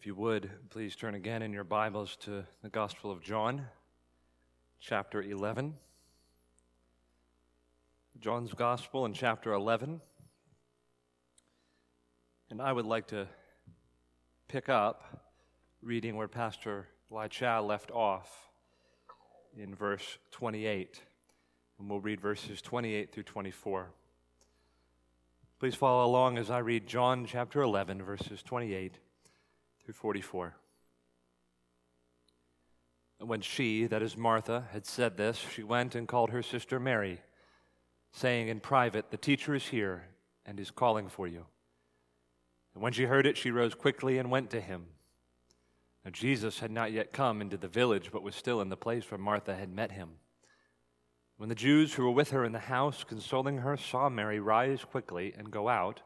If you would, please turn again in your Bibles to the Gospel of John, chapter 11. John's Gospel in chapter 11. And I would like to pick up reading where Pastor Lai Cha left off in verse 28. And we'll read verses 28 through 24. Please follow along as I read John chapter 11, verses 28 through 44. And when she, that is Martha, had said this, she went and called her sister Mary, saying in private, The teacher is here and is calling for you. And when she heard it, she rose quickly and went to him. Now, Jesus had not yet come into the village, but was still in the place where Martha had met him. When the Jews who were with her in the house, consoling her, saw Mary rise quickly and go out,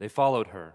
they followed her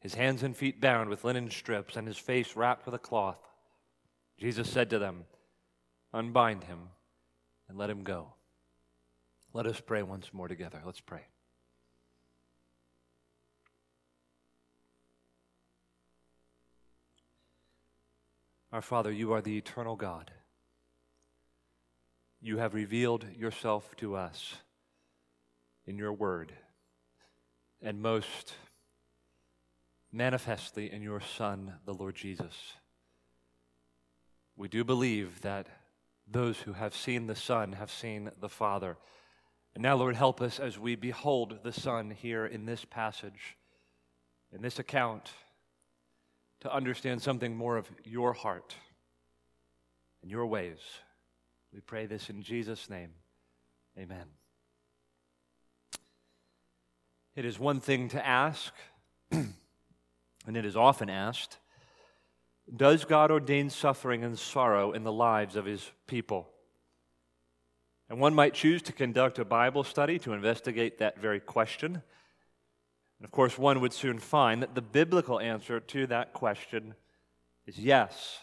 his hands and feet bound with linen strips, and his face wrapped with a cloth. Jesus said to them, Unbind him and let him go. Let us pray once more together. Let's pray. Our Father, you are the eternal God. You have revealed yourself to us in your word. And most manifestly in your Son, the Lord Jesus. We do believe that those who have seen the Son have seen the Father. And now, Lord, help us as we behold the Son here in this passage, in this account, to understand something more of your heart and your ways. We pray this in Jesus' name. Amen. It is one thing to ask. and it is often asked Does God ordain suffering and sorrow in the lives of his people? And one might choose to conduct a Bible study to investigate that very question. And of course, one would soon find that the biblical answer to that question is yes.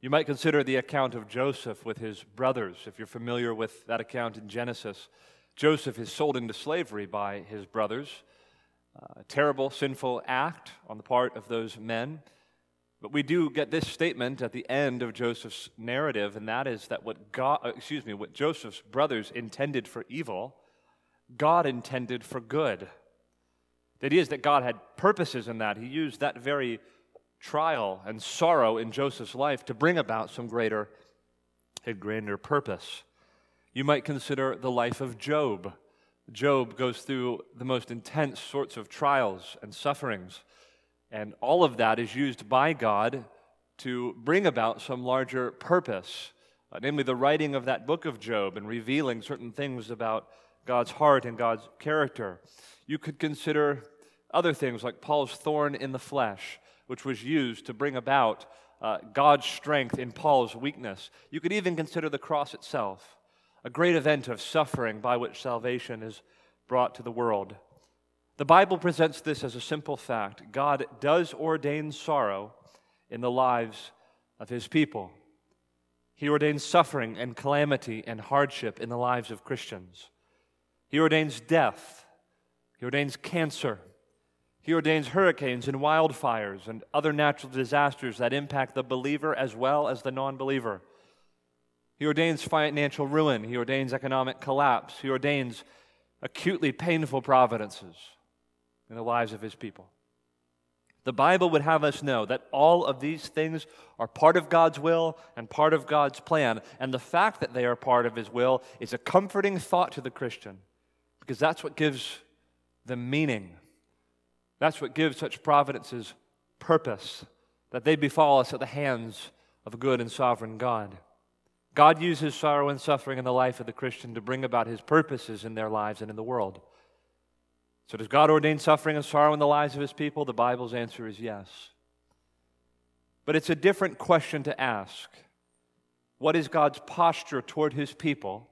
You might consider the account of Joseph with his brothers, if you're familiar with that account in Genesis. Joseph is sold into slavery by his brothers a terrible, sinful act on the part of those men. But we do get this statement at the end of Joseph's narrative, and that is that what God, uh, excuse me, what Joseph's brothers intended for evil, God intended for good. The idea is that God had purposes in that. He used that very trial and sorrow in Joseph's life to bring about some greater and grander purpose. You might consider the life of Job. Job goes through the most intense sorts of trials and sufferings. And all of that is used by God to bring about some larger purpose, uh, namely the writing of that book of Job and revealing certain things about God's heart and God's character. You could consider other things like Paul's thorn in the flesh, which was used to bring about uh, God's strength in Paul's weakness. You could even consider the cross itself a great event of suffering by which salvation is brought to the world. The Bible presents this as a simple fact God does ordain sorrow in the lives of his people. He ordains suffering and calamity and hardship in the lives of Christians. He ordains death. He ordains cancer. He ordains hurricanes and wildfires and other natural disasters that impact the believer as well as the non believer. He ordains financial ruin. He ordains economic collapse. He ordains acutely painful providences in the lives of his people. The Bible would have us know that all of these things are part of God's will and part of God's plan. And the fact that they are part of His will is a comforting thought to the Christian because that's what gives them meaning. That's what gives such providences purpose, that they befall us at the hands of a good and sovereign God. God uses sorrow and suffering in the life of the Christian to bring about His purposes in their lives and in the world. So, does God ordain suffering and sorrow in the lives of his people? The Bible's answer is yes. But it's a different question to ask. What is God's posture toward his people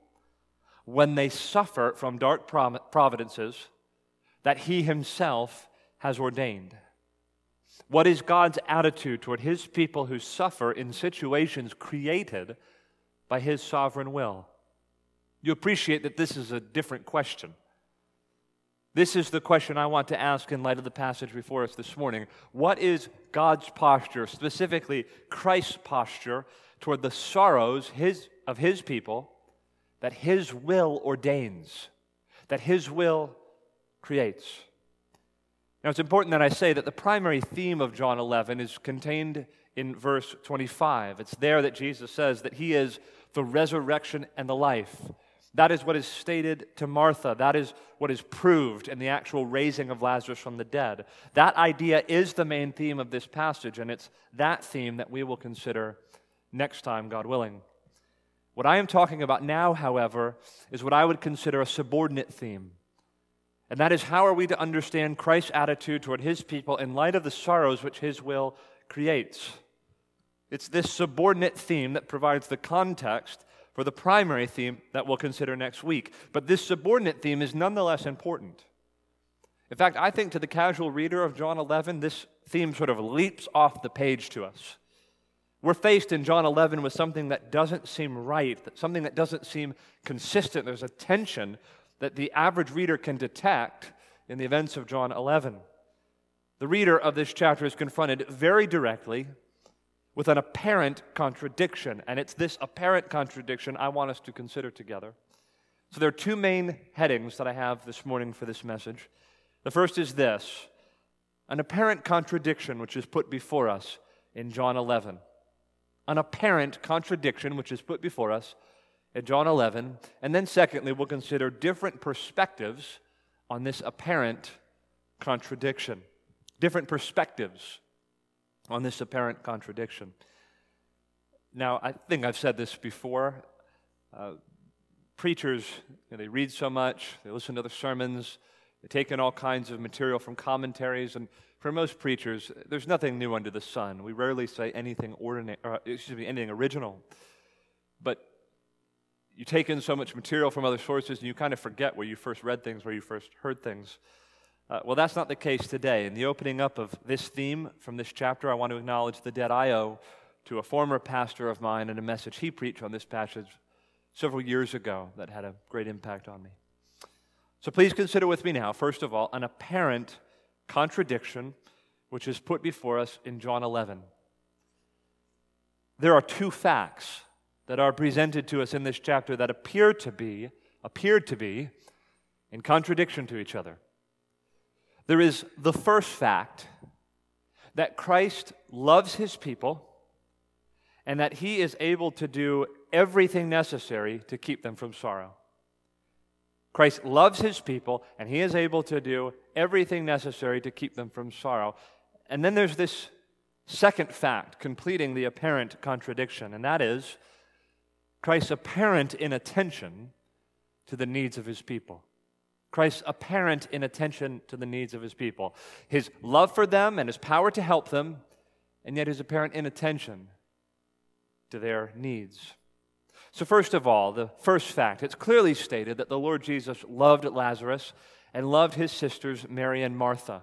when they suffer from dark providences that he himself has ordained? What is God's attitude toward his people who suffer in situations created by his sovereign will? You appreciate that this is a different question. This is the question I want to ask in light of the passage before us this morning. What is God's posture, specifically Christ's posture, toward the sorrows his, of his people that his will ordains, that his will creates? Now, it's important that I say that the primary theme of John 11 is contained in verse 25. It's there that Jesus says that he is the resurrection and the life. That is what is stated to Martha. That is what is proved in the actual raising of Lazarus from the dead. That idea is the main theme of this passage, and it's that theme that we will consider next time, God willing. What I am talking about now, however, is what I would consider a subordinate theme. And that is how are we to understand Christ's attitude toward his people in light of the sorrows which his will creates? It's this subordinate theme that provides the context for the primary theme that we'll consider next week. But this subordinate theme is nonetheless important. In fact, I think to the casual reader of John 11, this theme sort of leaps off the page to us. We're faced in John 11 with something that doesn't seem right, something that doesn't seem consistent. There's a tension that the average reader can detect in the events of John 11. The reader of this chapter is confronted very directly with an apparent contradiction. And it's this apparent contradiction I want us to consider together. So there are two main headings that I have this morning for this message. The first is this an apparent contradiction which is put before us in John 11. An apparent contradiction which is put before us in John 11. And then, secondly, we'll consider different perspectives on this apparent contradiction. Different perspectives on this apparent contradiction. Now, I think I've said this before. Uh, preachers, you know, they read so much, they listen to the sermons, they take in all kinds of material from commentaries, and for most preachers, there's nothing new under the sun. We rarely say anything ordinary, uh, excuse me, anything original. But you take in so much material from other sources, and you kind of forget where you first read things, where you first heard things. Uh, well, that's not the case today. In the opening up of this theme from this chapter, I want to acknowledge the debt I owe to a former pastor of mine and a message he preached on this passage several years ago that had a great impact on me. So please consider with me now, first of all, an apparent contradiction which is put before us in John 11. There are two facts that are presented to us in this chapter that appear to be appeared to be in contradiction to each other. There is the first fact that Christ loves his people and that he is able to do everything necessary to keep them from sorrow. Christ loves his people and he is able to do everything necessary to keep them from sorrow. And then there's this second fact completing the apparent contradiction, and that is Christ's apparent inattention to the needs of his people. Christ's apparent inattention to the needs of his people, his love for them and his power to help them, and yet his apparent inattention to their needs. So, first of all, the first fact it's clearly stated that the Lord Jesus loved Lazarus and loved his sisters, Mary and Martha.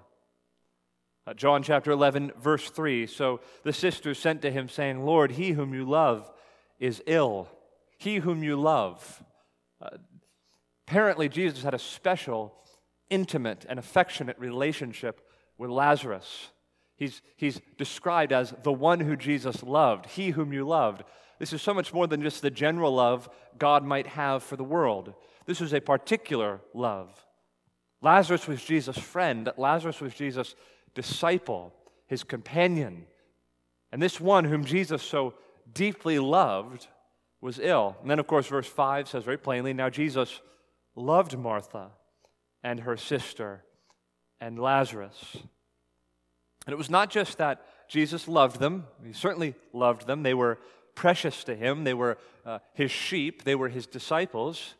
Uh, John chapter 11, verse 3. So the sisters sent to him, saying, Lord, he whom you love is ill. He whom you love. Uh, apparently, Jesus had a special, intimate, and affectionate relationship with Lazarus. He's, he's described as the one who Jesus loved, he whom you loved. This is so much more than just the general love God might have for the world. This was a particular love. Lazarus was Jesus' friend, Lazarus was Jesus' disciple, his companion. And this one whom Jesus so deeply loved was ill. And then, of course, verse 5 says very plainly now Jesus loved Martha and her sister and Lazarus. And it was not just that Jesus loved them, he certainly loved them. They were precious to him, they were uh, his sheep, they were his disciples.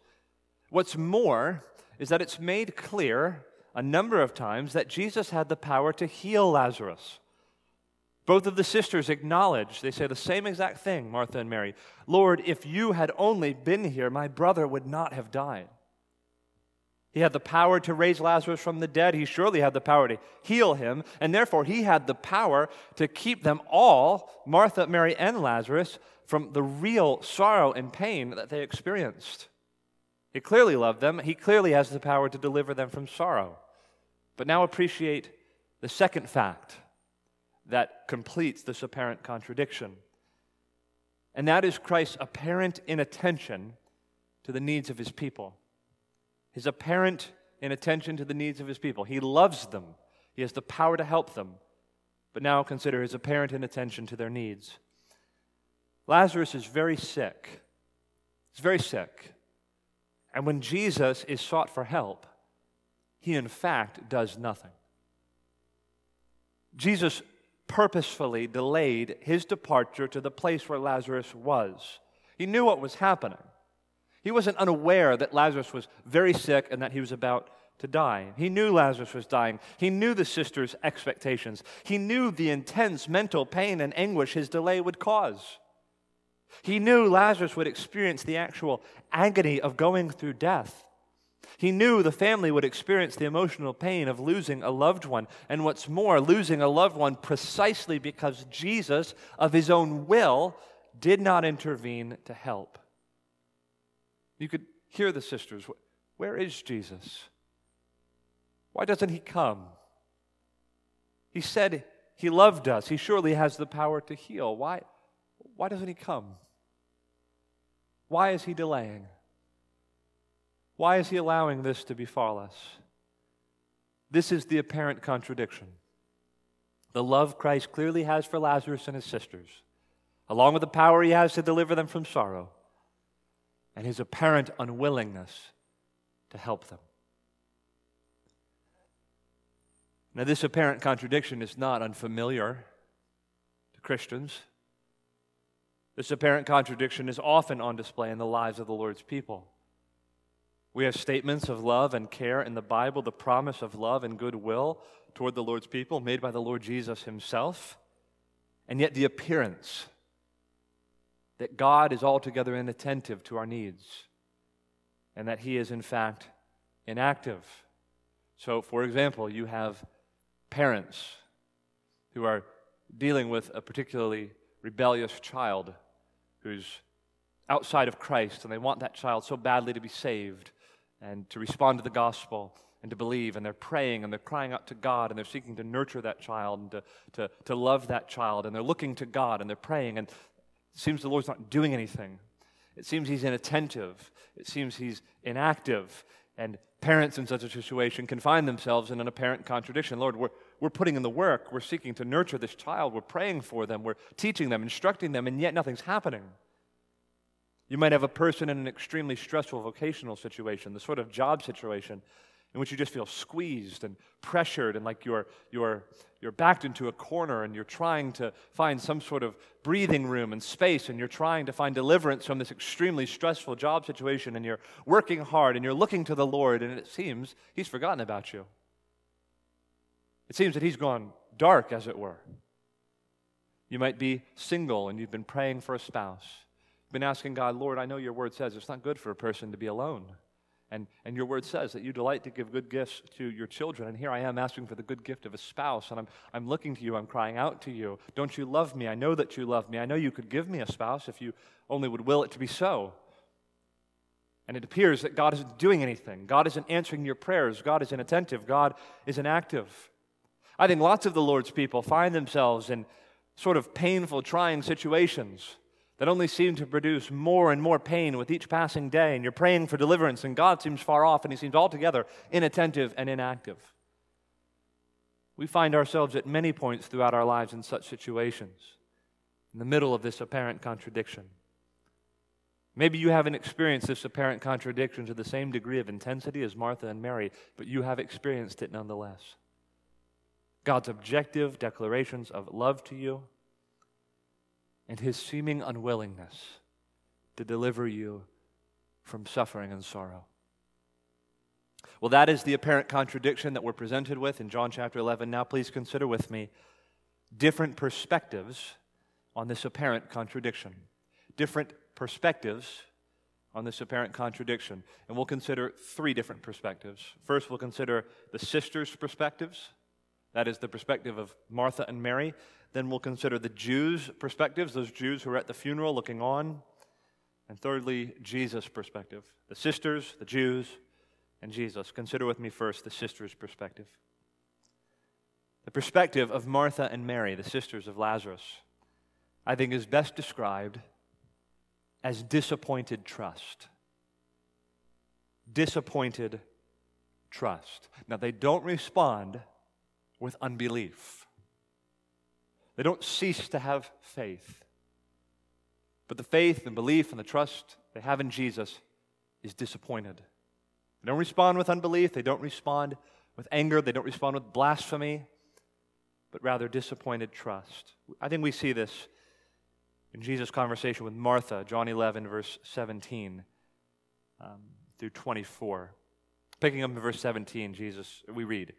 What's more is that it's made clear a number of times that Jesus had the power to heal Lazarus. Both of the sisters acknowledge, they say the same exact thing, Martha and Mary Lord, if you had only been here, my brother would not have died. He had the power to raise Lazarus from the dead. He surely had the power to heal him. And therefore, he had the power to keep them all, Martha, Mary, and Lazarus, from the real sorrow and pain that they experienced. He clearly loved them. He clearly has the power to deliver them from sorrow. But now appreciate the second fact that completes this apparent contradiction. And that is Christ's apparent inattention to the needs of his people. His apparent inattention to the needs of his people. He loves them, he has the power to help them. But now consider his apparent inattention to their needs. Lazarus is very sick. He's very sick. And when Jesus is sought for help, he in fact does nothing. Jesus purposefully delayed his departure to the place where Lazarus was. He knew what was happening. He wasn't unaware that Lazarus was very sick and that he was about to die. He knew Lazarus was dying. He knew the sister's expectations. He knew the intense mental pain and anguish his delay would cause. He knew Lazarus would experience the actual agony of going through death. He knew the family would experience the emotional pain of losing a loved one, and what's more, losing a loved one precisely because Jesus, of his own will, did not intervene to help. You could hear the sisters Where is Jesus? Why doesn't he come? He said he loved us. He surely has the power to heal. Why, why doesn't he come? Why is he delaying? Why is he allowing this to befall us? This is the apparent contradiction. The love Christ clearly has for Lazarus and his sisters, along with the power he has to deliver them from sorrow, and his apparent unwillingness to help them. Now, this apparent contradiction is not unfamiliar to Christians. This apparent contradiction is often on display in the lives of the Lord's people. We have statements of love and care in the Bible, the promise of love and goodwill toward the Lord's people made by the Lord Jesus himself, and yet the appearance that God is altogether inattentive to our needs and that he is, in fact, inactive. So, for example, you have parents who are dealing with a particularly rebellious child who's outside of Christ, and they want that child so badly to be saved and to respond to the gospel and to believe, and they're praying and they're crying out to God and they're seeking to nurture that child and to, to, to love that child, and they're looking to God and they're praying, and it seems the Lord's not doing anything. It seems He's inattentive. It seems He's inactive. And parents in such a situation can find themselves in an apparent contradiction. Lord, we're, we're putting in the work. We're seeking to nurture this child. We're praying for them. We're teaching them, instructing them, and yet nothing's happening. You might have a person in an extremely stressful vocational situation, the sort of job situation in which you just feel squeezed and pressured and like you're, you're, you're backed into a corner and you're trying to find some sort of breathing room and space and you're trying to find deliverance from this extremely stressful job situation and you're working hard and you're looking to the Lord and it seems He's forgotten about you. It seems that he's gone dark, as it were. You might be single and you've been praying for a spouse. You've been asking God, Lord, I know your word says it's not good for a person to be alone. And, and your word says that you delight to give good gifts to your children. And here I am asking for the good gift of a spouse. And I'm, I'm looking to you. I'm crying out to you. Don't you love me? I know that you love me. I know you could give me a spouse if you only would will it to be so. And it appears that God isn't doing anything. God isn't answering your prayers. God is inattentive. God is inactive. I think lots of the Lord's people find themselves in sort of painful, trying situations that only seem to produce more and more pain with each passing day. And you're praying for deliverance, and God seems far off, and He seems altogether inattentive and inactive. We find ourselves at many points throughout our lives in such situations, in the middle of this apparent contradiction. Maybe you haven't experienced this apparent contradiction to the same degree of intensity as Martha and Mary, but you have experienced it nonetheless. God's objective declarations of love to you and his seeming unwillingness to deliver you from suffering and sorrow. Well, that is the apparent contradiction that we're presented with in John chapter 11. Now, please consider with me different perspectives on this apparent contradiction. Different perspectives on this apparent contradiction. And we'll consider three different perspectives. First, we'll consider the sisters' perspectives. That is the perspective of Martha and Mary. Then we'll consider the Jews' perspectives, those Jews who are at the funeral looking on. And thirdly, Jesus' perspective the sisters, the Jews, and Jesus. Consider with me first the sisters' perspective. The perspective of Martha and Mary, the sisters of Lazarus, I think is best described as disappointed trust. Disappointed trust. Now, they don't respond with unbelief. They don't cease to have faith. But the faith and belief and the trust they have in Jesus is disappointed. They don't respond with unbelief, they don't respond with anger, they don't respond with blasphemy, but rather disappointed trust. I think we see this in Jesus' conversation with Martha, John 11, verse 17 um, through 24. Picking up in verse 17, Jesus, we read,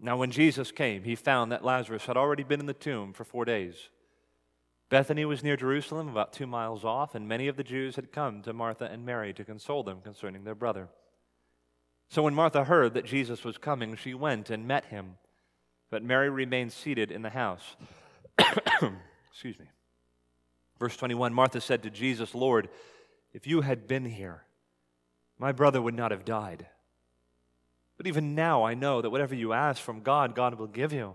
now, when Jesus came, he found that Lazarus had already been in the tomb for four days. Bethany was near Jerusalem, about two miles off, and many of the Jews had come to Martha and Mary to console them concerning their brother. So when Martha heard that Jesus was coming, she went and met him, but Mary remained seated in the house. Excuse me. Verse 21 Martha said to Jesus, Lord, if you had been here, my brother would not have died. But even now, I know that whatever you ask from God, God will give you.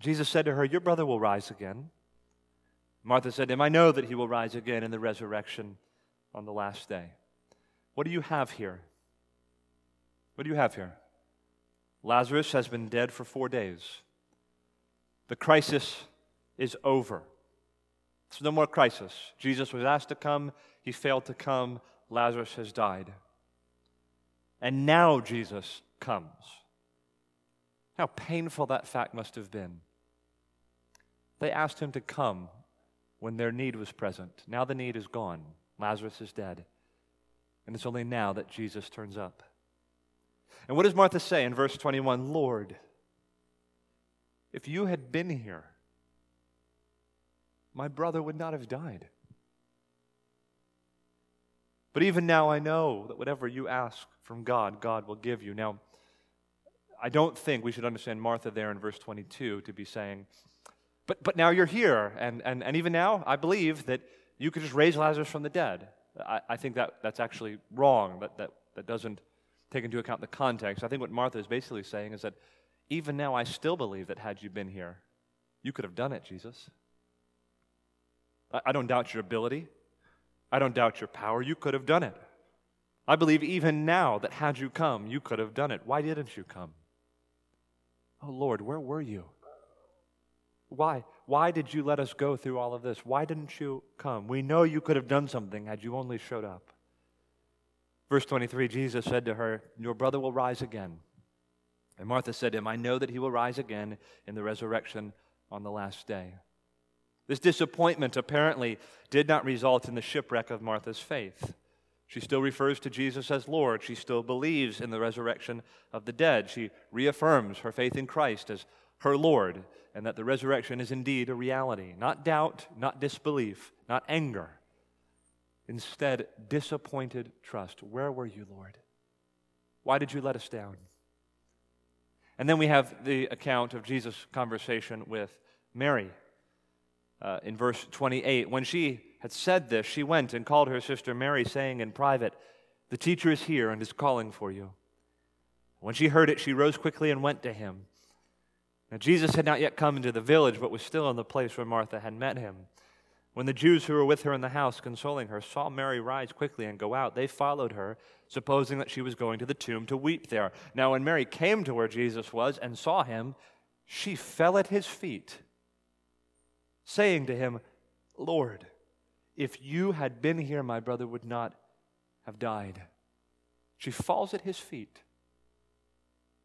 Jesus said to her, Your brother will rise again. Martha said to him, I know that he will rise again in the resurrection on the last day. What do you have here? What do you have here? Lazarus has been dead for four days. The crisis is over. There's no more crisis. Jesus was asked to come, he failed to come. Lazarus has died. And now Jesus comes. How painful that fact must have been. They asked him to come when their need was present. Now the need is gone. Lazarus is dead. And it's only now that Jesus turns up. And what does Martha say in verse 21? Lord, if you had been here, my brother would not have died. But even now I know that whatever you ask from God, God will give you. Now, I don't think we should understand Martha there in verse 22 to be saying, but, but now you're here, and, and, and even now, I believe that you could just raise Lazarus from the dead. I, I think that, that's actually wrong. That, that, that doesn't take into account the context. I think what Martha is basically saying is that even now, I still believe that had you been here, you could have done it, Jesus. I, I don't doubt your ability. I don't doubt your power. You could have done it. I believe even now that had you come, you could have done it. Why didn't you come? Oh Lord, where were you? Why? Why did you let us go through all of this? Why didn't you come? We know you could have done something had you only showed up. Verse 23 Jesus said to her, Your brother will rise again. And Martha said to him, I know that he will rise again in the resurrection on the last day. This disappointment apparently did not result in the shipwreck of Martha's faith. She still refers to Jesus as Lord. She still believes in the resurrection of the dead. She reaffirms her faith in Christ as her Lord and that the resurrection is indeed a reality. Not doubt, not disbelief, not anger. Instead, disappointed trust. Where were you, Lord? Why did you let us down? And then we have the account of Jesus' conversation with Mary. Uh, in verse 28, when she had said this, she went and called her sister Mary, saying in private, The teacher is here and is calling for you. When she heard it, she rose quickly and went to him. Now, Jesus had not yet come into the village, but was still in the place where Martha had met him. When the Jews who were with her in the house, consoling her, saw Mary rise quickly and go out, they followed her, supposing that she was going to the tomb to weep there. Now, when Mary came to where Jesus was and saw him, she fell at his feet, saying to him, Lord, if you had been here, my brother would not have died. She falls at his feet.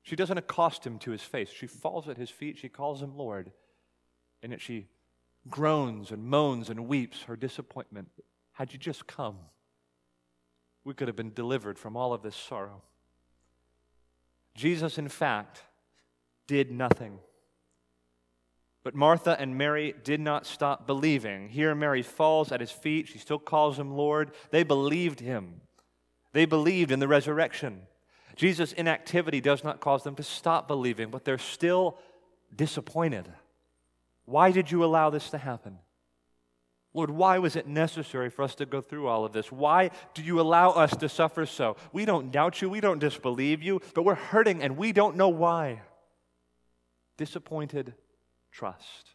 She doesn't accost him to his face. She falls at his feet. She calls him Lord. And yet she groans and moans and weeps her disappointment. Had you just come, we could have been delivered from all of this sorrow. Jesus, in fact, did nothing. But Martha and Mary did not stop believing. Here, Mary falls at his feet. She still calls him Lord. They believed him, they believed in the resurrection. Jesus' inactivity does not cause them to stop believing, but they're still disappointed. Why did you allow this to happen? Lord, why was it necessary for us to go through all of this? Why do you allow us to suffer so? We don't doubt you, we don't disbelieve you, but we're hurting and we don't know why. Disappointed trust.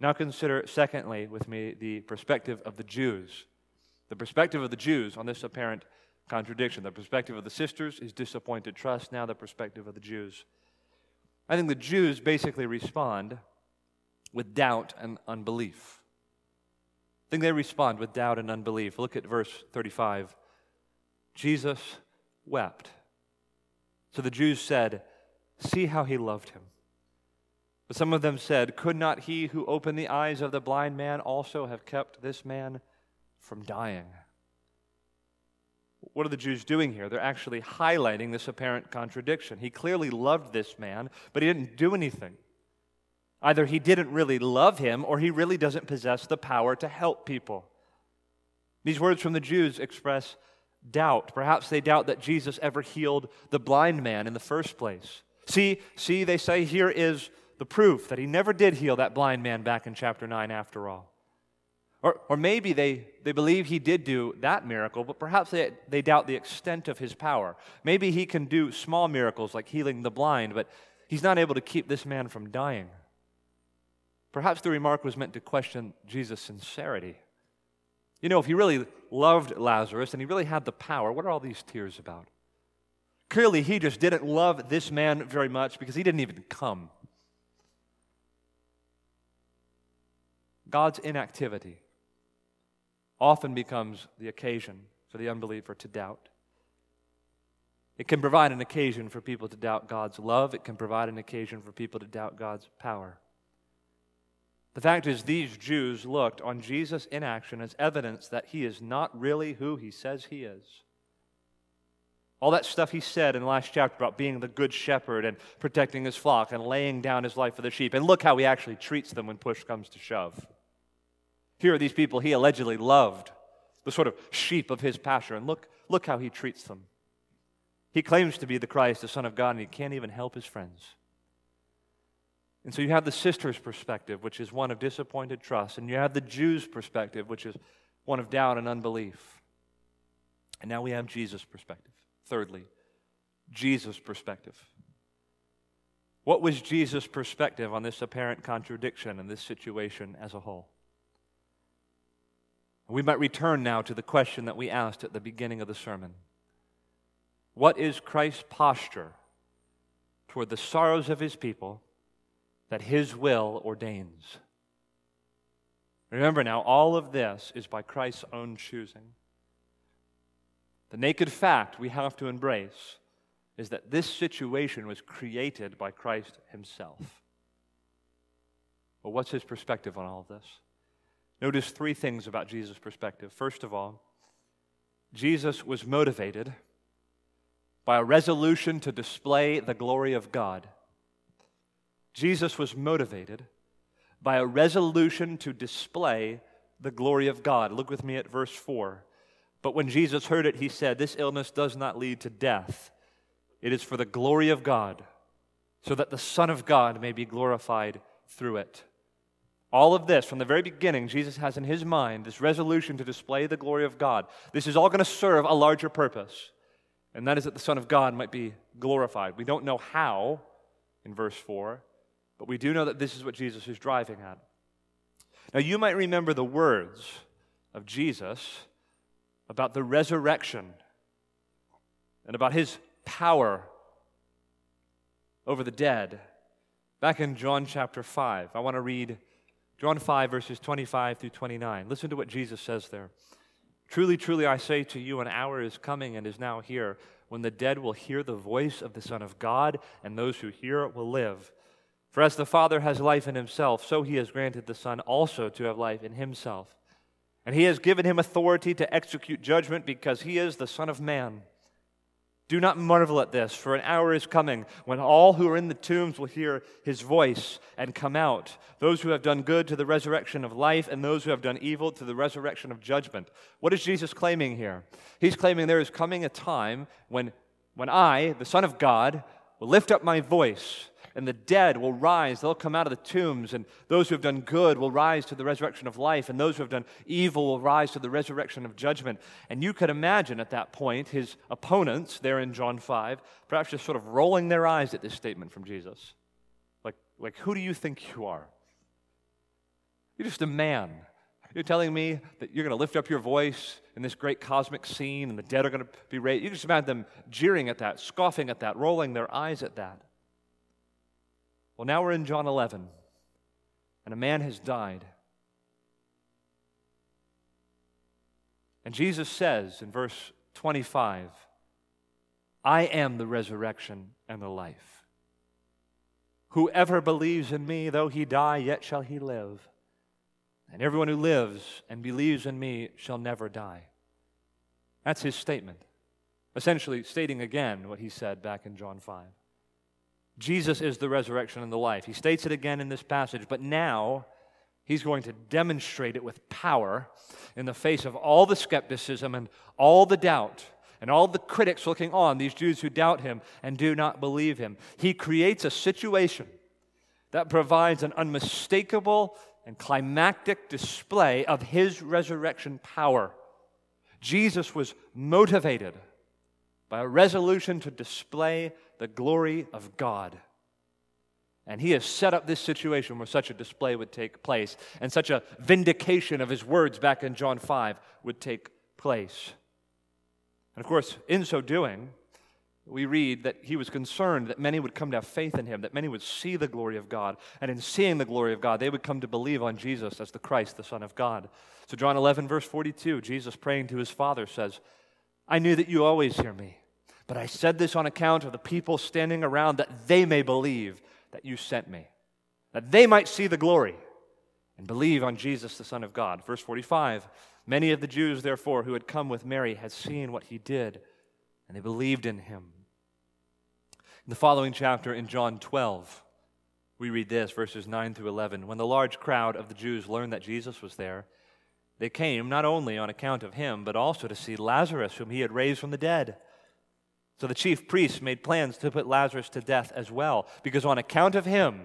Now consider, secondly, with me, the perspective of the Jews. The perspective of the Jews on this apparent contradiction. The perspective of the sisters is disappointed trust. Now, the perspective of the Jews. I think the Jews basically respond with doubt and unbelief. I think they respond with doubt and unbelief. Look at verse 35. Jesus wept. So the Jews said, See how he loved him. But some of them said, Could not he who opened the eyes of the blind man also have kept this man from dying? What are the Jews doing here? They're actually highlighting this apparent contradiction. He clearly loved this man, but he didn't do anything. Either he didn't really love him or he really doesn't possess the power to help people. These words from the Jews express doubt. Perhaps they doubt that Jesus ever healed the blind man in the first place. See, see, they say here is the proof that he never did heal that blind man back in chapter 9 after all. Or, or maybe they, they believe he did do that miracle, but perhaps they, they doubt the extent of his power. Maybe he can do small miracles like healing the blind, but he's not able to keep this man from dying. Perhaps the remark was meant to question Jesus' sincerity. You know, if he really loved Lazarus and he really had the power, what are all these tears about? Clearly, he just didn't love this man very much because he didn't even come. God's inactivity often becomes the occasion for the unbeliever to doubt. It can provide an occasion for people to doubt God's love. It can provide an occasion for people to doubt God's power. The fact is, these Jews looked on Jesus' inaction as evidence that he is not really who he says he is. All that stuff he said in the last chapter about being the good shepherd and protecting his flock and laying down his life for the sheep. And look how he actually treats them when push comes to shove. Here are these people he allegedly loved, the sort of sheep of his pasture, and look, look how he treats them. He claims to be the Christ, the Son of God, and he can't even help his friends. And so you have the sister's perspective, which is one of disappointed trust, and you have the Jew's perspective, which is one of doubt and unbelief. And now we have Jesus' perspective. Thirdly, Jesus' perspective. What was Jesus' perspective on this apparent contradiction in this situation as a whole? We might return now to the question that we asked at the beginning of the sermon What is Christ's posture toward the sorrows of his people that his will ordains? Remember now, all of this is by Christ's own choosing. The naked fact we have to embrace is that this situation was created by Christ himself. Well, what's his perspective on all of this? Notice three things about Jesus' perspective. First of all, Jesus was motivated by a resolution to display the glory of God. Jesus was motivated by a resolution to display the glory of God. Look with me at verse 4. But when Jesus heard it, he said, This illness does not lead to death. It is for the glory of God, so that the Son of God may be glorified through it. All of this, from the very beginning, Jesus has in his mind this resolution to display the glory of God. This is all going to serve a larger purpose, and that is that the Son of God might be glorified. We don't know how in verse 4, but we do know that this is what Jesus is driving at. Now, you might remember the words of Jesus about the resurrection and about his power over the dead back in John chapter 5. I want to read John 5, verses 25 through 29. Listen to what Jesus says there. Truly, truly, I say to you, an hour is coming and is now here when the dead will hear the voice of the Son of God, and those who hear it will live. For as the Father has life in himself, so he has granted the Son also to have life in himself. And he has given him authority to execute judgment because he is the Son of Man. Do not marvel at this, for an hour is coming when all who are in the tombs will hear his voice and come out, those who have done good to the resurrection of life, and those who have done evil to the resurrection of judgment. What is Jesus claiming here? He's claiming there is coming a time when, when I, the Son of God, will lift up my voice and the dead will rise. They'll come out of the tombs, and those who have done good will rise to the resurrection of life, and those who have done evil will rise to the resurrection of judgment. And you could imagine at that point his opponents there in John 5 perhaps just sort of rolling their eyes at this statement from Jesus. Like, like who do you think you are? You're just a man. You're telling me that you're going to lift up your voice in this great cosmic scene and the dead are going to be raised. You just imagine them jeering at that, scoffing at that, rolling their eyes at that. Well, now we're in John 11, and a man has died. And Jesus says in verse 25, I am the resurrection and the life. Whoever believes in me, though he die, yet shall he live. And everyone who lives and believes in me shall never die. That's his statement, essentially stating again what he said back in John 5. Jesus is the resurrection and the life. He states it again in this passage, but now he's going to demonstrate it with power in the face of all the skepticism and all the doubt and all the critics looking on, these Jews who doubt him and do not believe him. He creates a situation that provides an unmistakable and climactic display of his resurrection power. Jesus was motivated by a resolution to display the glory of God. And he has set up this situation where such a display would take place and such a vindication of his words back in John 5 would take place. And of course, in so doing, we read that he was concerned that many would come to have faith in him, that many would see the glory of God. And in seeing the glory of God, they would come to believe on Jesus as the Christ, the Son of God. So, John 11, verse 42, Jesus praying to his Father says, I knew that you always hear me. But I said this on account of the people standing around that they may believe that you sent me, that they might see the glory and believe on Jesus, the Son of God. Verse 45 Many of the Jews, therefore, who had come with Mary had seen what he did, and they believed in him. In the following chapter, in John 12, we read this, verses 9 through 11. When the large crowd of the Jews learned that Jesus was there, they came not only on account of him, but also to see Lazarus, whom he had raised from the dead. So the chief priests made plans to put Lazarus to death as well, because on account of him,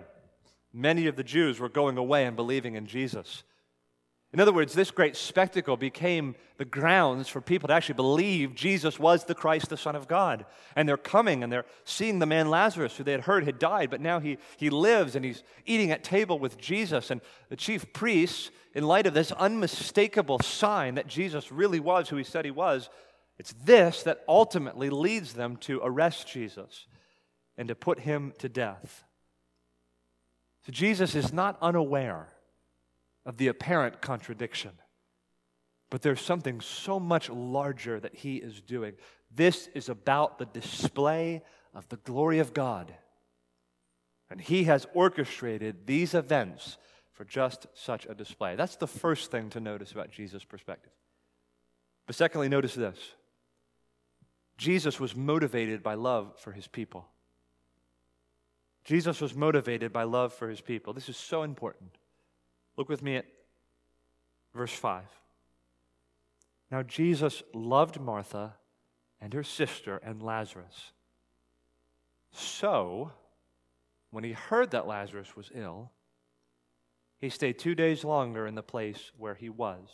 many of the Jews were going away and believing in Jesus. In other words, this great spectacle became the grounds for people to actually believe Jesus was the Christ, the Son of God. And they're coming and they're seeing the man Lazarus, who they had heard had died, but now he, he lives and he's eating at table with Jesus. And the chief priests, in light of this unmistakable sign that Jesus really was who he said he was, it's this that ultimately leads them to arrest Jesus and to put him to death. So Jesus is not unaware of the apparent contradiction, but there's something so much larger that he is doing. This is about the display of the glory of God. And he has orchestrated these events for just such a display. That's the first thing to notice about Jesus' perspective. But secondly, notice this Jesus was motivated by love for his people. Jesus was motivated by love for his people. This is so important. Look with me at verse 5. Now, Jesus loved Martha and her sister and Lazarus. So, when he heard that Lazarus was ill, he stayed two days longer in the place where he was.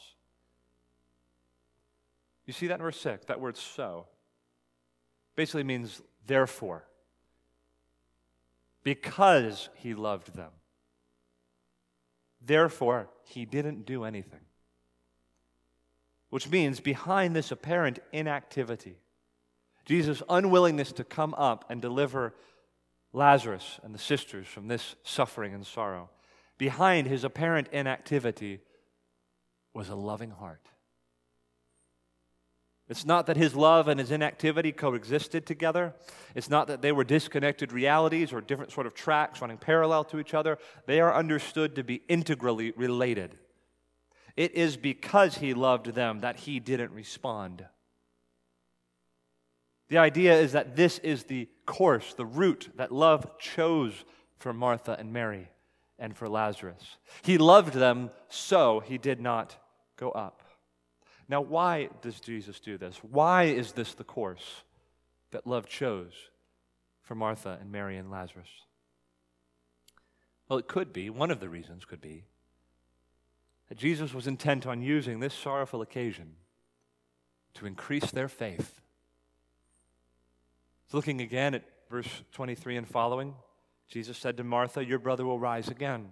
You see that in verse 6, that word so. Basically means therefore. Because he loved them. Therefore, he didn't do anything. Which means behind this apparent inactivity, Jesus' unwillingness to come up and deliver Lazarus and the sisters from this suffering and sorrow, behind his apparent inactivity was a loving heart. It's not that his love and his inactivity coexisted together. It's not that they were disconnected realities or different sort of tracks running parallel to each other. They are understood to be integrally related. It is because he loved them that he didn't respond. The idea is that this is the course, the route that love chose for Martha and Mary and for Lazarus. He loved them, so he did not go up. Now, why does Jesus do this? Why is this the course that love chose for Martha and Mary and Lazarus? Well, it could be, one of the reasons could be, that Jesus was intent on using this sorrowful occasion to increase their faith. So looking again at verse 23 and following, Jesus said to Martha, Your brother will rise again.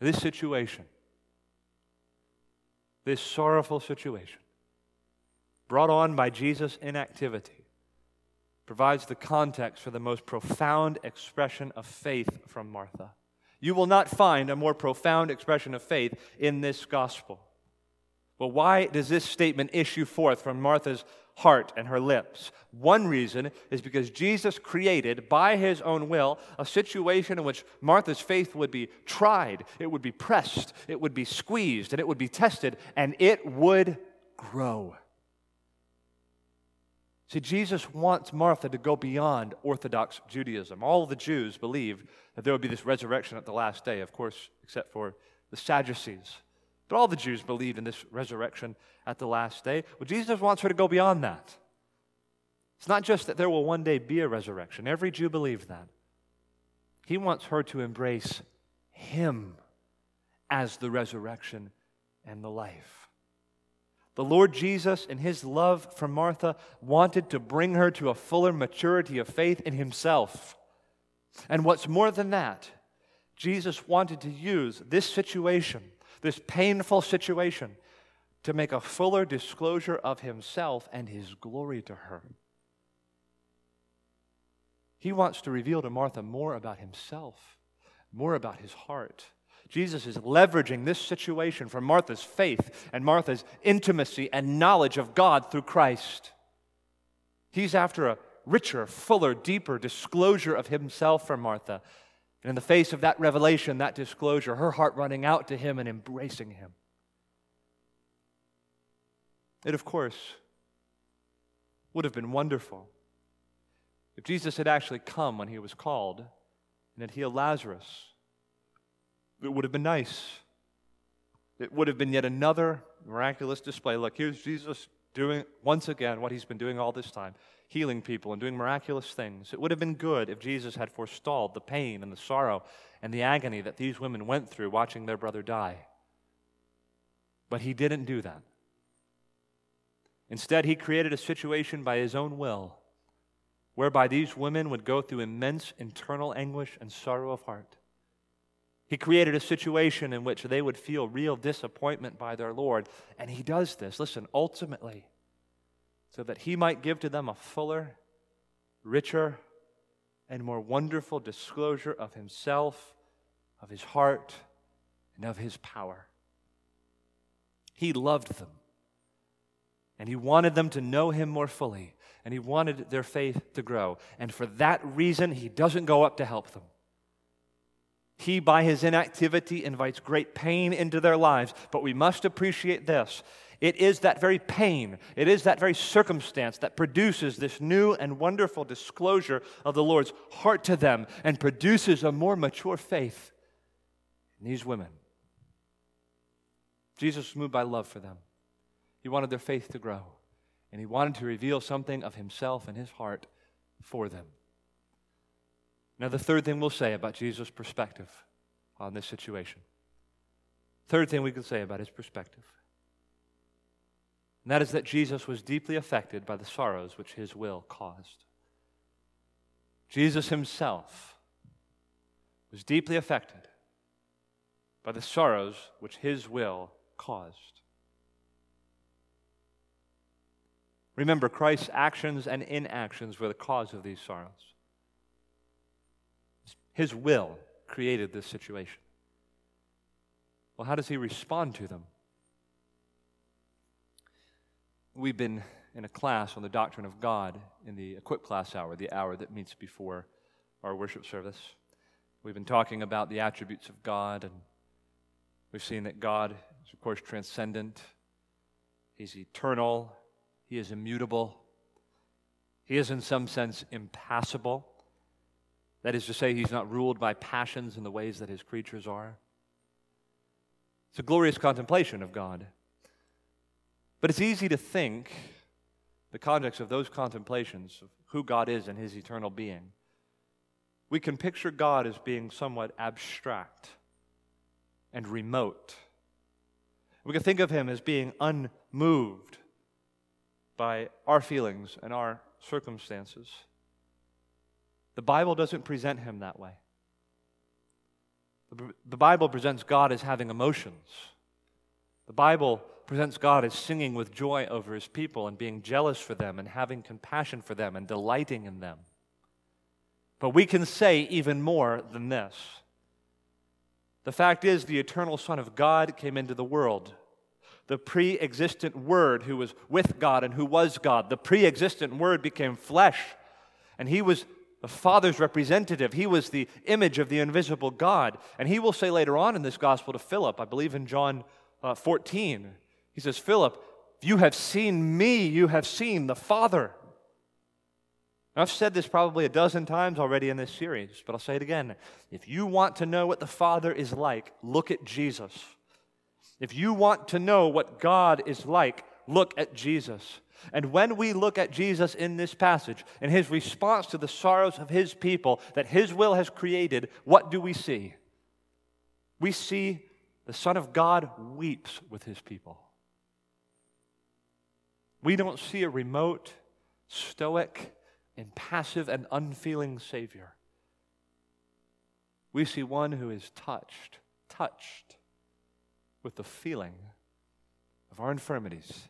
This situation, this sorrowful situation, brought on by Jesus' inactivity, provides the context for the most profound expression of faith from Martha. You will not find a more profound expression of faith in this gospel. But why does this statement issue forth from Martha's heart and her lips? One reason is because Jesus created, by his own will, a situation in which Martha's faith would be tried, it would be pressed, it would be squeezed, and it would be tested, and it would grow. See, Jesus wants Martha to go beyond Orthodox Judaism. All the Jews believed that there would be this resurrection at the last day, of course, except for the Sadducees. But all the Jews believed in this resurrection at the last day. Well, Jesus wants her to go beyond that. It's not just that there will one day be a resurrection, every Jew believed that. He wants her to embrace Him as the resurrection and the life. The Lord Jesus, in His love for Martha, wanted to bring her to a fuller maturity of faith in Himself. And what's more than that, Jesus wanted to use this situation this painful situation to make a fuller disclosure of himself and his glory to her. He wants to reveal to Martha more about himself, more about his heart. Jesus is leveraging this situation for Martha's faith and Martha's intimacy and knowledge of God through Christ. He's after a richer, fuller, deeper disclosure of himself for Martha and in the face of that revelation, that disclosure, her heart running out to him and embracing him. It, of course, would have been wonderful if Jesus had actually come when he was called and had healed Lazarus. It would have been nice. It would have been yet another miraculous display. Look, here's Jesus doing once again what he's been doing all this time healing people and doing miraculous things. It would have been good if Jesus had forestalled the pain and the sorrow and the agony that these women went through watching their brother die. But he didn't do that. Instead, he created a situation by his own will whereby these women would go through immense internal anguish and sorrow of heart. He created a situation in which they would feel real disappointment by their Lord. And he does this, listen, ultimately so that he might give to them a fuller, richer, and more wonderful disclosure of himself, of his heart, and of his power. He loved them. And he wanted them to know him more fully. And he wanted their faith to grow. And for that reason, he doesn't go up to help them. He, by his inactivity, invites great pain into their lives. But we must appreciate this it is that very pain, it is that very circumstance that produces this new and wonderful disclosure of the Lord's heart to them and produces a more mature faith in these women. Jesus was moved by love for them. He wanted their faith to grow, and he wanted to reveal something of himself and his heart for them. Now, the third thing we'll say about Jesus' perspective on this situation. Third thing we can say about his perspective. And that is that Jesus was deeply affected by the sorrows which his will caused. Jesus himself was deeply affected by the sorrows which his will caused. Remember, Christ's actions and inactions were the cause of these sorrows. His will created this situation. Well, how does he respond to them? We've been in a class on the doctrine of God in the equip class hour, the hour that meets before our worship service. We've been talking about the attributes of God, and we've seen that God is, of course, transcendent, He's eternal, he is immutable. He is, in some sense, impassible. That is to say, he's not ruled by passions in the ways that his creatures are. It's a glorious contemplation of God. But it's easy to think, the context of those contemplations of who God is and his eternal being, we can picture God as being somewhat abstract and remote. We can think of him as being unmoved by our feelings and our circumstances. The Bible doesn't present him that way. The Bible presents God as having emotions. The Bible presents God as singing with joy over his people and being jealous for them and having compassion for them and delighting in them. But we can say even more than this. The fact is, the eternal Son of God came into the world the pre existent Word who was with God and who was God. The pre existent Word became flesh, and He was the Father's representative. He was the image of the invisible God. And He will say later on in this gospel to Philip, I believe in John uh, 14, He says, Philip, you have seen me, you have seen the Father. I've said this probably a dozen times already in this series, but I'll say it again. If you want to know what the Father is like, look at Jesus. If you want to know what God is like, look at Jesus. And when we look at Jesus in this passage and his response to the sorrows of his people that his will has created, what do we see? We see the Son of God weeps with his people. We don't see a remote, stoic, impassive, and unfeeling Savior. We see one who is touched, touched with the feeling of our infirmities.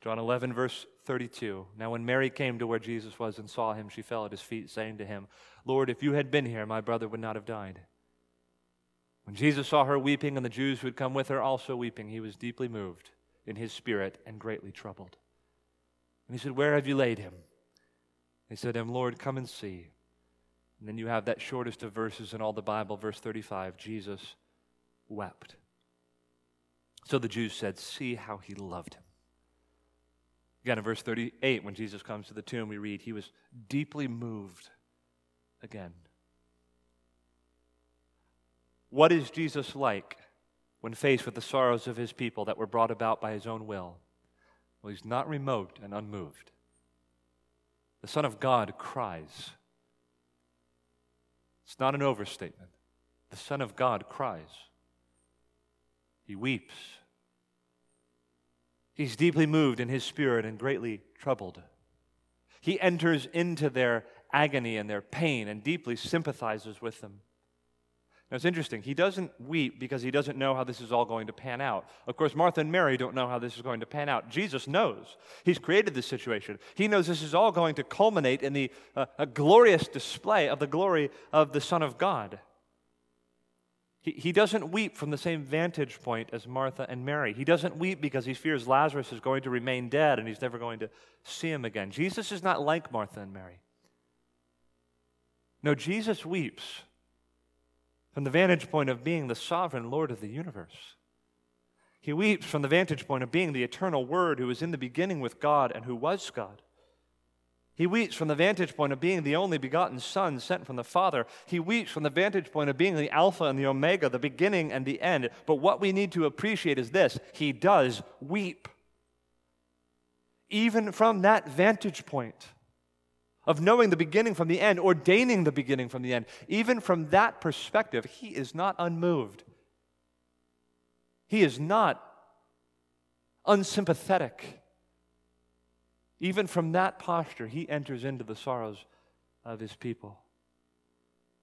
John 11, verse 32. Now, when Mary came to where Jesus was and saw him, she fell at his feet, saying to him, Lord, if you had been here, my brother would not have died. When Jesus saw her weeping and the Jews who had come with her also weeping, he was deeply moved in his spirit and greatly troubled. And he said, Where have you laid him? They said him, Lord, come and see. And then you have that shortest of verses in all the Bible, verse 35 Jesus wept. So the Jews said, See how he loved him. Again, in verse 38, when Jesus comes to the tomb, we read, He was deeply moved again. What is Jesus like when faced with the sorrows of his people that were brought about by his own will? Well, he's not remote and unmoved. The Son of God cries. It's not an overstatement. The Son of God cries. He weeps. He's deeply moved in his spirit and greatly troubled. He enters into their agony and their pain and deeply sympathizes with them. Now it's interesting. He doesn't weep because he doesn't know how this is all going to pan out. Of course, Martha and Mary don't know how this is going to pan out. Jesus knows. He's created this situation. He knows this is all going to culminate in the, uh, a glorious display of the glory of the Son of God. He, he doesn't weep from the same vantage point as Martha and Mary. He doesn't weep because he fears Lazarus is going to remain dead and he's never going to see him again. Jesus is not like Martha and Mary. No, Jesus weeps from the vantage point of being the sovereign Lord of the universe. He weeps from the vantage point of being the eternal Word who was in the beginning with God and who was God. He weeps from the vantage point of being the only begotten Son sent from the Father. He weeps from the vantage point of being the Alpha and the Omega, the beginning and the end. But what we need to appreciate is this He does weep. Even from that vantage point of knowing the beginning from the end, ordaining the beginning from the end, even from that perspective, He is not unmoved. He is not unsympathetic. Even from that posture, he enters into the sorrows of his people.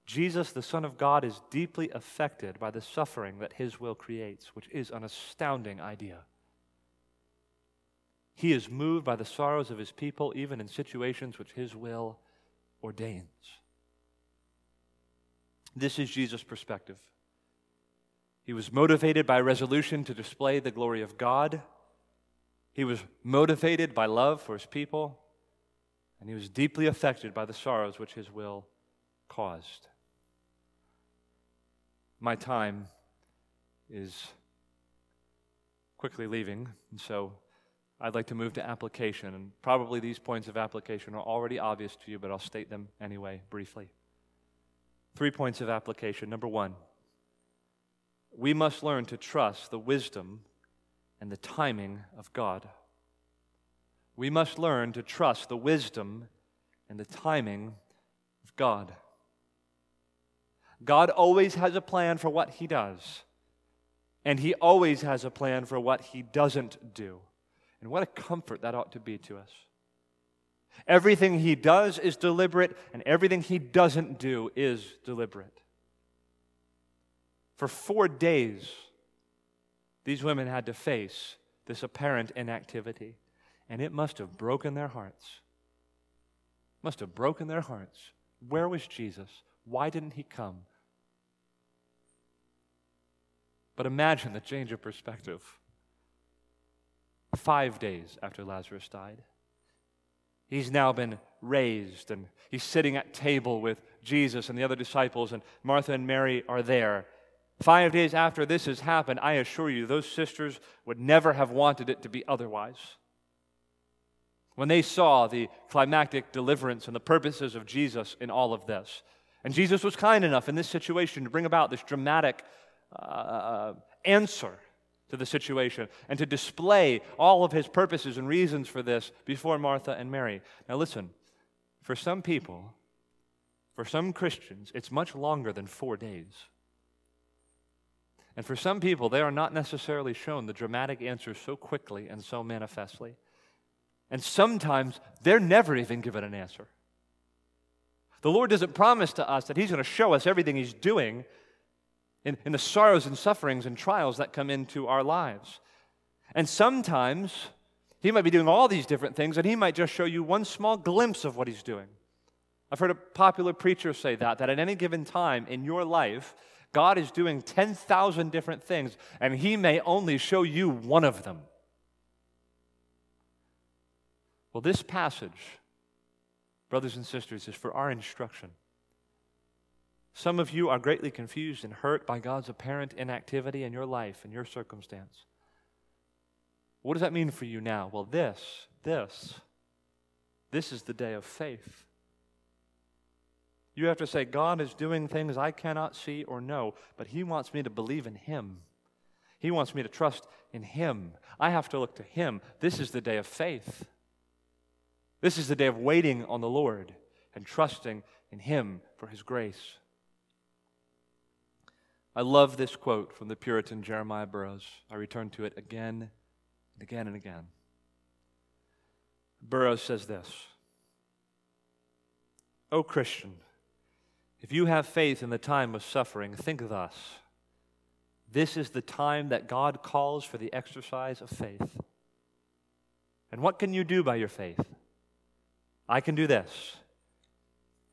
Jesus, the Son of God, is deeply affected by the suffering that his will creates, which is an astounding idea. He is moved by the sorrows of his people, even in situations which his will ordains. This is Jesus' perspective. He was motivated by resolution to display the glory of God he was motivated by love for his people, and he was deeply affected by the sorrows which his will caused. My time is quickly leaving, and so I'd like to move to application. And probably these points of application are already obvious to you, but I'll state them anyway, briefly. Three points of application. Number one, we must learn to trust the wisdom and the timing of God. We must learn to trust the wisdom and the timing of God. God always has a plan for what He does, and He always has a plan for what He doesn't do. And what a comfort that ought to be to us. Everything He does is deliberate, and everything He doesn't do is deliberate. For four days, these women had to face this apparent inactivity, and it must have broken their hearts. Must have broken their hearts. Where was Jesus? Why didn't he come? But imagine the change of perspective. Five days after Lazarus died, he's now been raised and he's sitting at table with Jesus and the other disciples, and Martha and Mary are there. Five days after this has happened, I assure you, those sisters would never have wanted it to be otherwise. When they saw the climactic deliverance and the purposes of Jesus in all of this, and Jesus was kind enough in this situation to bring about this dramatic uh, answer to the situation and to display all of his purposes and reasons for this before Martha and Mary. Now, listen, for some people, for some Christians, it's much longer than four days. And for some people, they are not necessarily shown the dramatic answer so quickly and so manifestly. And sometimes they're never even given an answer. The Lord doesn't promise to us that He's going to show us everything He's doing in, in the sorrows and sufferings and trials that come into our lives. And sometimes He might be doing all these different things, and He might just show you one small glimpse of what He's doing. I've heard a popular preacher say that, that at any given time in your life, God is doing 10,000 different things, and He may only show you one of them. Well, this passage, brothers and sisters, is for our instruction. Some of you are greatly confused and hurt by God's apparent inactivity in your life and your circumstance. What does that mean for you now? Well, this, this, this is the day of faith. You have to say, God is doing things I cannot see or know, but He wants me to believe in Him. He wants me to trust in Him. I have to look to Him. This is the day of faith. This is the day of waiting on the Lord and trusting in Him for His grace. I love this quote from the Puritan Jeremiah Burroughs. I return to it again and again and again. Burroughs says this O Christian, if you have faith in the time of suffering, think thus this is the time that God calls for the exercise of faith. And what can you do by your faith? I can do this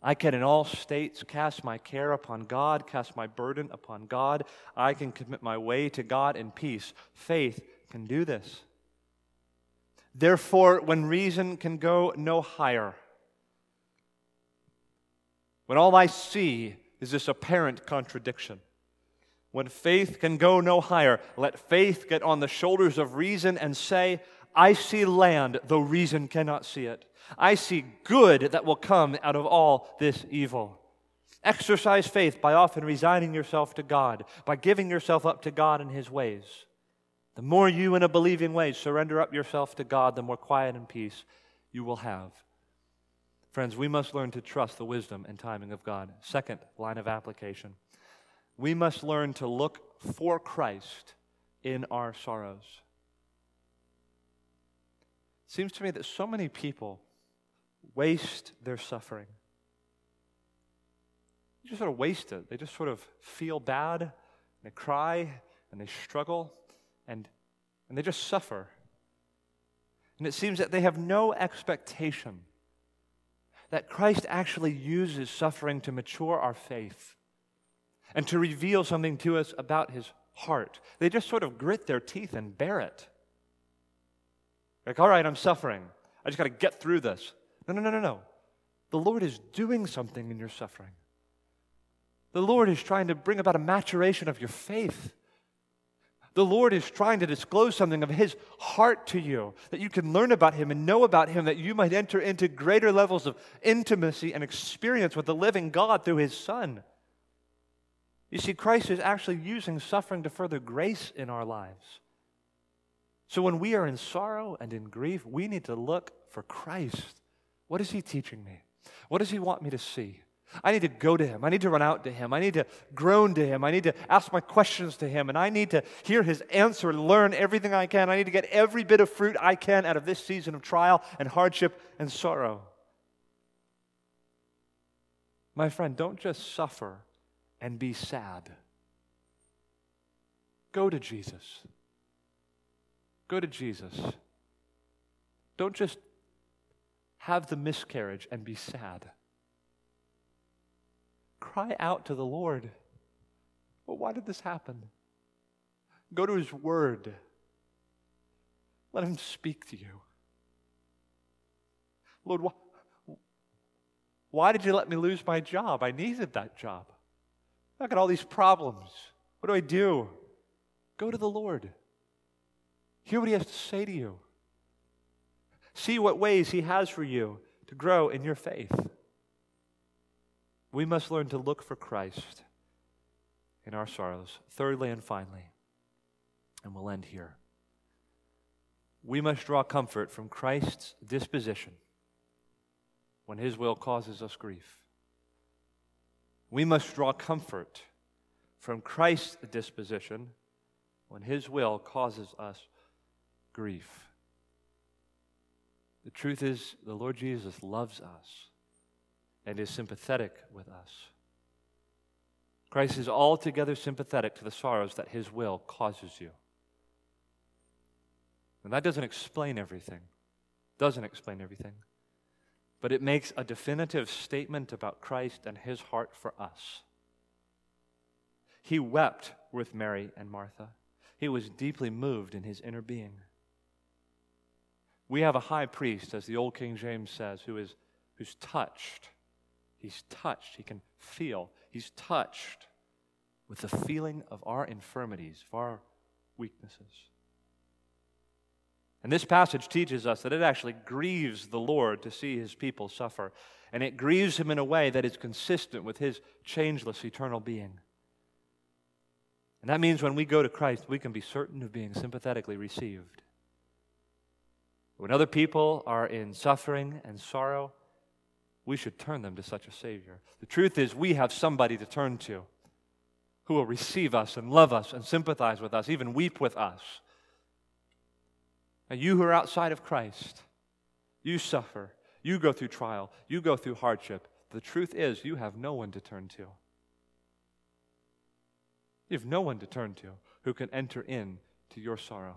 I can, in all states, cast my care upon God, cast my burden upon God. I can commit my way to God in peace. Faith can do this. Therefore, when reason can go no higher, when all I see is this apparent contradiction, when faith can go no higher, let faith get on the shoulders of reason and say, I see land, though reason cannot see it. I see good that will come out of all this evil. Exercise faith by often resigning yourself to God, by giving yourself up to God and His ways. The more you, in a believing way, surrender up yourself to God, the more quiet and peace you will have. Friends, we must learn to trust the wisdom and timing of God. Second line of application we must learn to look for Christ in our sorrows. Seems to me that so many people waste their suffering. They just sort of waste it. They just sort of feel bad, and they cry, and they struggle, and, and they just suffer. And it seems that they have no expectation that Christ actually uses suffering to mature our faith and to reveal something to us about his heart. They just sort of grit their teeth and bear it. Like, all right, I'm suffering. I just got to get through this. No, no, no, no, no. The Lord is doing something in your suffering. The Lord is trying to bring about a maturation of your faith. The Lord is trying to disclose something of His heart to you, that you can learn about Him and know about Him, that you might enter into greater levels of intimacy and experience with the living God through His Son. You see, Christ is actually using suffering to further grace in our lives. So when we are in sorrow and in grief, we need to look for Christ. What is He teaching me? What does He want me to see? I need to go to him. I need to run out to him. I need to groan to him. I need to ask my questions to him. And I need to hear his answer learn everything I can. I need to get every bit of fruit I can out of this season of trial and hardship and sorrow. My friend, don't just suffer and be sad. Go to Jesus. Go to Jesus. Don't just have the miscarriage and be sad. Cry out to the Lord. Well, why did this happen? Go to His Word. Let Him speak to you. Lord, wh- why did you let me lose my job? I needed that job. I got all these problems. What do I do? Go to the Lord. Hear what He has to say to you. See what ways He has for you to grow in your faith. We must learn to look for Christ in our sorrows. Thirdly and finally, and we'll end here, we must draw comfort from Christ's disposition when his will causes us grief. We must draw comfort from Christ's disposition when his will causes us grief. The truth is, the Lord Jesus loves us and is sympathetic with us. Christ is altogether sympathetic to the sorrows that his will causes you. And that doesn't explain everything. Doesn't explain everything. But it makes a definitive statement about Christ and his heart for us. He wept with Mary and Martha. He was deeply moved in his inner being. We have a high priest, as the old King James says, who is who's touched He's touched. He can feel. He's touched with the feeling of our infirmities, of our weaknesses. And this passage teaches us that it actually grieves the Lord to see his people suffer. And it grieves him in a way that is consistent with his changeless eternal being. And that means when we go to Christ, we can be certain of being sympathetically received. When other people are in suffering and sorrow, we should turn them to such a Savior. The truth is, we have somebody to turn to who will receive us and love us and sympathize with us, even weep with us. And you who are outside of Christ, you suffer, you go through trial, you go through hardship. The truth is, you have no one to turn to. You have no one to turn to who can enter in to your sorrow.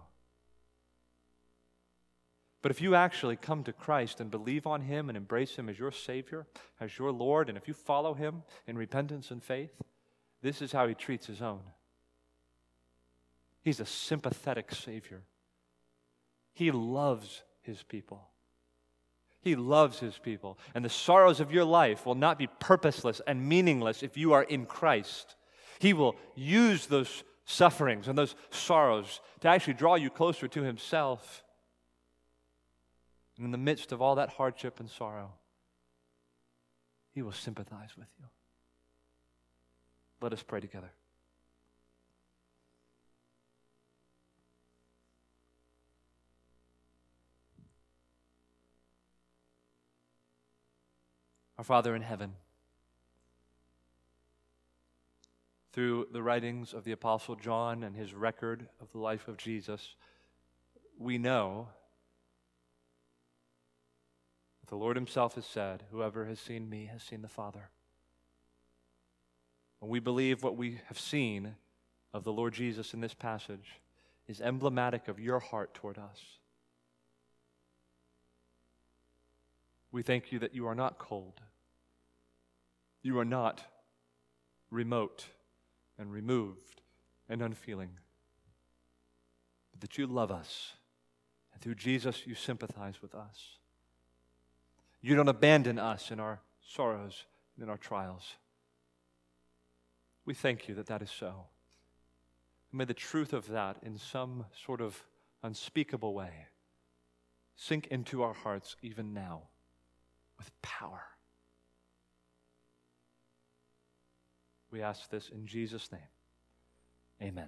But if you actually come to Christ and believe on Him and embrace Him as your Savior, as your Lord, and if you follow Him in repentance and faith, this is how He treats His own. He's a sympathetic Savior. He loves His people. He loves His people. And the sorrows of your life will not be purposeless and meaningless if you are in Christ. He will use those sufferings and those sorrows to actually draw you closer to Himself. And in the midst of all that hardship and sorrow, He will sympathize with you. Let us pray together. Our Father in heaven, through the writings of the Apostle John and his record of the life of Jesus, we know the Lord Himself has said, Whoever has seen me has seen the Father. And we believe what we have seen of the Lord Jesus in this passage is emblematic of your heart toward us. We thank you that you are not cold. You are not remote and removed and unfeeling, but that you love us. And through Jesus, you sympathize with us. You don't abandon us in our sorrows and in our trials. We thank you that that is so. May the truth of that, in some sort of unspeakable way, sink into our hearts even now with power. We ask this in Jesus' name. Amen.